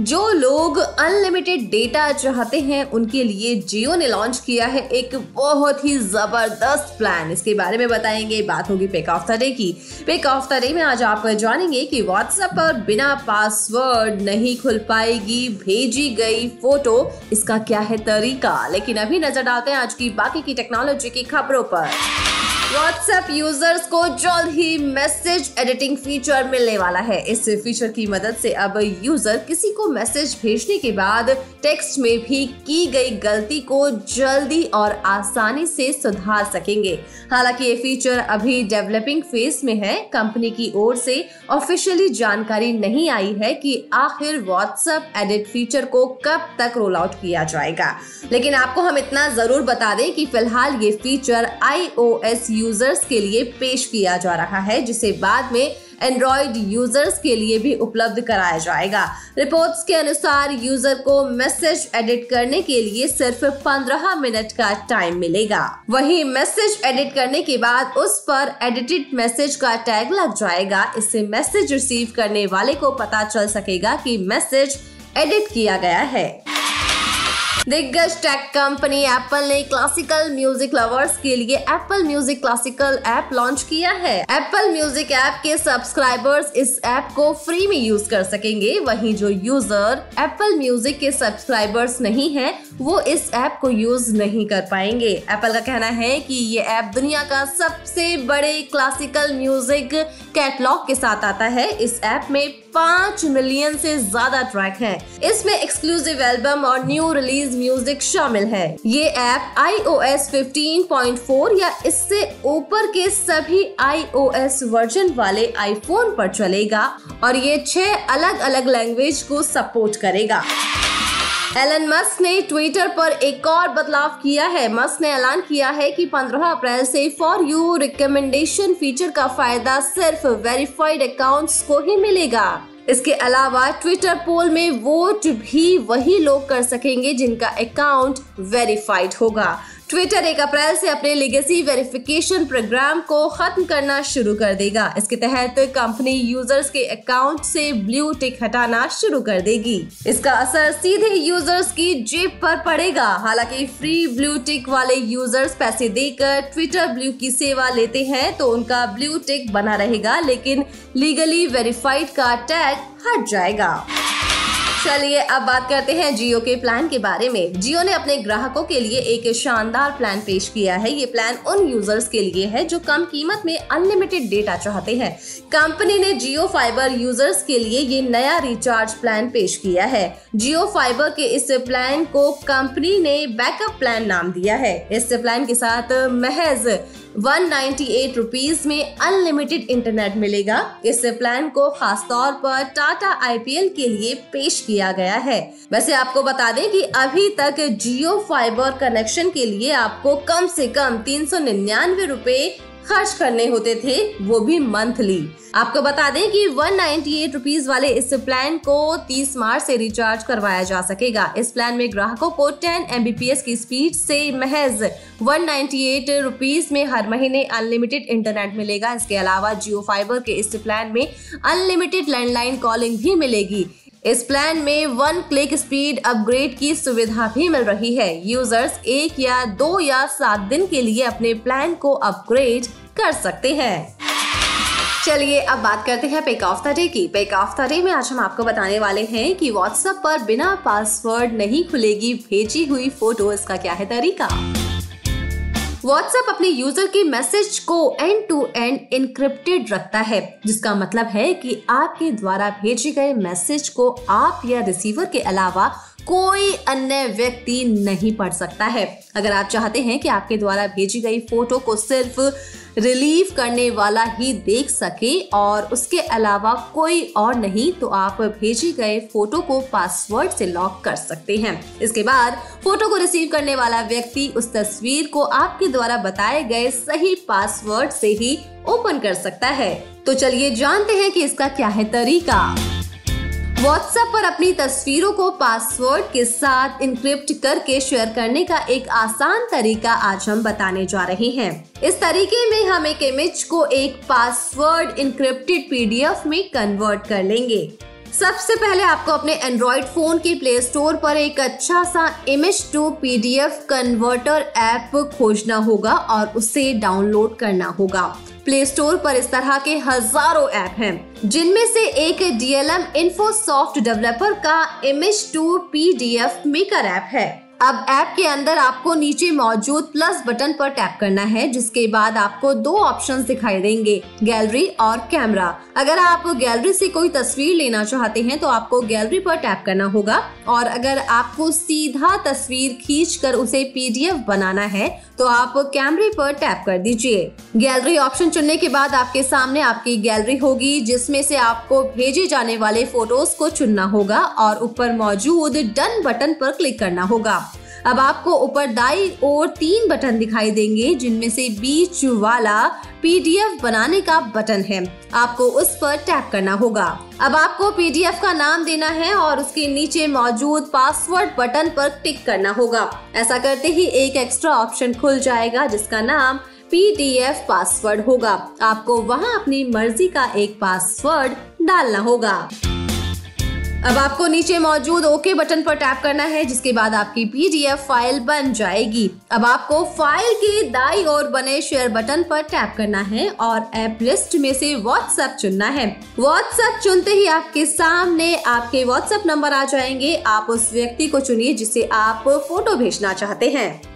जो लोग unlimited data चाहते हैं, उनके लिए जियो ने लॉन्च किया है एक बहुत ही ज़बरदस्त प्लान इसके बारे में बताएँगे, बात होगी पिक ऑफ़ द डे की। पिक ऑफ़ द डे में आज आप जानेंगे कि व्हाट्सएप पर बिना पासवर्ड नहीं खुल पाएगी, भेजी गई फ़ोटो इसका क्या है तरीका? लेकिन अभी नज़र डालते हैं आज की बाकी की टेक्नोलॉजी की खबरों पर। व्हाट्सएप यूज़र्स को जल्द ही मैसेज एडिटिंग फीचर मिलने वाला है। इस फीचर की मदद से अब यूज़र किसी को मैसेज भेजने के बाद टेक्स्ट में भी की गई गलती को जल्दी और आसानी से सुधार सकेंगे। हालाँकि ये फीचर अभी डेवलपिंग फ़ेज़ में है। कंपनी की ओर से ऑफिशियली जानकारी नहीं आई है कि आखिर व्हाट्सएप एडिट फीचर को कब तक रोल आउट किया जाएगा। लेकिन आपको हम इतना ज़रूर बता दें कि फ़िलहाल ये फीचर आईओएस यूज़र्स के लिए पेश किया जा रहा है, जिसे बाद में एंड्रॉइड यूज़र्स के लिए भी उपलब्ध कराया जाएगा। रिपोर्ट्स के अनुसार यूज़र को मैसेज एडिट करने के लिए सिर्फ़ 15 मिनट का टाइम मिलेगा। वहीं मैसेज एडिट करने के बाद उस पर एडिटेड मैसेज का टैग लग जाएगा। इससे मैसेज रिसीव करने वाले को पता चल सकेगा कि मैसेज एडिट किया गया है। दिग्गज टेक कंपनी एप्पल ने क्लासिकल म्यूज़िक लवर्स के लिए Apple music classical app launch किया है। एप्पल म्यूज़िक ऐप के सब्सक्राइबर्स इस ऐप को फ्री में यूज़ कर सकेंगे। वहीं जो यूज़र एप्पल म्यूज़िक के सब्सक्राइबर्स नहीं हैं, वो इस ऐप को यूज़ नहीं कर पाएँगे। एप्पल का कहना है कि ये ऐप दुनिया का सबसे बड़े क्लासिकल म्यूज़िक कैटलॉग के साथ आता है। इस ऐप में पाँच मिलियन से ज़्यादा ट्रैक हैं। इसमें एक्सक्लूसिव एल्बम और न्यू रिलीज़ म्यूज़िक शामिल है। ये ऐप iOS 15.4 या इससे ऊपर के सभी iOS वर्जन वाले आईफोन पर चलेगा और ये छह अलग अलग लैंग्वेज को सपोर्ट करेगा। एलन मस्क ने ट्विटर पर एक और बदलाव किया है। मस्क ने ऐलान किया है कि 15 अप्रैल से फॉर यू रिकमेंडेशन फीचर का फ़ायदा सिर्फ़ वेरीफाइड अकाउंट्स को ही मिलेगा। इसके अलावा ट्विटर पोल में वोट भी वही लोग कर सकेंगे जिनका अकाउंट वेरीफाइड होगा। ट्विटर एक अप्रैल से अपने लेगेसी वेरिफिकेशन प्रोग्राम को खत्म करना शुरू कर देगा। इसके तहत कंपनी यूज़र्स के अकाउंट से ब्लू टिक हटाना शुरू कर देगी। इसका असर सीधे यूज़र्स की जेब पर पड़ेगा। हालाँकि फ्री ब्लू टिक वाले यूज़र्स पैसे देकर ट्विटर ब्लू की सेवा लेते हैं तो उनका ब्लू टिक बना रहेगा, लेकिन लीगली वेरीफाइड का टैग हट जाएगा। चलिए अब बात करते हैं जियो के प्लान के बारे में। जियो ने अपने ग्राहकों के लिए एक शानदार प्लान पेश किया है। ये प्लान उन यूज़र्स के लिए है जो कम कीमत में अनलिमिटेड डेटा चाहते हैं। कंपनी ने जियो फाइबर यूज़र्स के लिए ये नया रिचार्ज प्लान पेश किया है। जियो फाइबर के इस प्लान को कंपनी ने बैकअप प्लान नाम दिया है। इस प्लान के साथ महज वन नाइन्टी में अनलिमिटेड इंटरनेट मिलेगा। इस प्लान को खास तौर पर टाटा आईपीएल के लिए पेश किया गया है। वैसे आपको बता दें कि अभी तक जियो फाइबर कनेक्शन के लिए आपको कम से कम तीन सौ निन्यानवे रूपए खर्च करने होते थे, वो भी मंथली। आपको बता दें कि वन नाइन्टी रुपीज़ वाले इस प्लान को 30 मार्च से रिचार्ज करवाया जा सकेगा। इस प्लान में ग्राहकों को 10 एम की स्पीड से महज वन नाइन्टी रुपीज़ में हर महीने अनलिमिटेड इंटरनेट मिलेगा। इसके अलावा जियो फाइबर के इस प्लान में अनलिमिटेड लैंडलाइन कॉलिंग भी मिलेगी। इस प्लान में वन क्लिक स्पीड अपग्रेड की सुविधा भी मिल रही है। यूज़र्स एक या दो या सात दिन के लिए अपने प्लान को अपग्रेड कर सकते हैं। चलिए, अब बात करते हैं पेक ऑफ़ द डे की। पेक ऑफ़ द डे में आज हम आपको बताने वाले हैं कि व्हाट्सएप पर बिना पासवर्ड नहीं खुलेगी भेजी हुई फ़ोटो इसका क्या है तरीका। व्हाट्सएप अपने यूज़र के मैसेज को एंड टू एंड इनक्रिप्टेड रखता है, जिसका मतलब है कि आपके द्वारा भेजे गए मैसेज को आप या रिसीवर के अलावा कोई अन्य व्यक्ति नहीं पढ़ सकता है। अगर आप चाहते हैं कि आपके द्वारा भेजी गई फ़ोटो को सिर्फ़ रिलीव करने वाला ही देख सके और उसके अलावा कोई और नहीं तो आप भेजे गए फ़ोटो को पासवर्ड से लॉक कर सकते हैं। इसके बाद फ़ोटो को रिसीव करने वाला व्यक्ति उस तस्वीर को आपके द्वारा बताए गए सही पासवर्ड से ही ओपन कर सकता है। तो चलिए जानते हैं कि इसका क्या है तरीका। व्हाट्सएप पर अपनी तस्वीरों को पासवर्ड के साथ इंक्रिप्ट करके शेयर करने का एक आसान तरीका आज हम बताने जा रहे हैं। इस तरीके में हम एक इमेज को एक पासवर्ड इंक्रिप्टेड पीडीएफ में कन्वर्ट कर लेंगे। सबसे पहले आपको अपने एंड्रॉइड फ़ोन के प्ले स्टोर पर एक अच्छा सा image to PDF converter app खोजना होगा और उसे डाउनलोड करना होगा। प्ले स्टोर पर इस तरह के हज़ारों ऐप हैं, जिनमें से एक डीएलएम इन्फोसॉफ्ट डेवलपर का image to PDF maker app है। अब ऐप के अंदर आपको नीचे मौजूद प्लस बटन पर टैप करना है, जिसके बाद आपको दो ऑप्शंस दिखाई देंगे गैलरी और कैमरा अगर आप गैलरी से कोई तस्वीर लेना चाहते हैं तो आपको गैलरी पर टैप करना होगा। और अगर आपको सीधा तस्वीर खींच कर उसे पीडीएफ बनाना है तो आप कैमरे पर टैप कर दीजिए। गैलरी ऑप्शन चुनने के बाद आपके सामने आपकी गैलरी होगी, जिसमें से आपको भेजे जाने वाले फ़ोटोज़ को चुनना होगा और ऊपर मौजूद डन बटन पर क्लिक करना होगा। अब आपको ऊपर दाई और तीन बटन दिखाई देंगे, जिनमें से बीच वाला पीडीएफ बनाने का बटन है। आपको उस पर टैप करना होगा। अब आपको पीडीएफ का नाम देना है और उसके नीचे मौजूद पासवर्ड बटन पर टिक करना होगा। ऐसा करते ही एक एक्स्ट्रा ऑप्शन खुल जाएगा, जिसका नाम पीडीएफ पासवर्ड होगा। आपको वहाँ अपनी मर्ज़ी का एक पासवर्ड डालना होगा। अब आपको नीचे मौजूद ओके बटन पर टैप करना है, जिसके बाद आपकी पीडीएफ फ़ाइल बन जाएगी। अब आपको फ़ाइल के दाई और बने शेयर बटन पर टैप करना है और ऐप लिस्ट में से व्हाट्सएप चुनना है। व्हाट्सएप चुनते ही आपके सामने आपके व्हाट्सएप नंबर आ जाएँगे। आप उस व्यक्ति को चुनिए जिसे आप फ़ोटो भेजना चाहते हैं।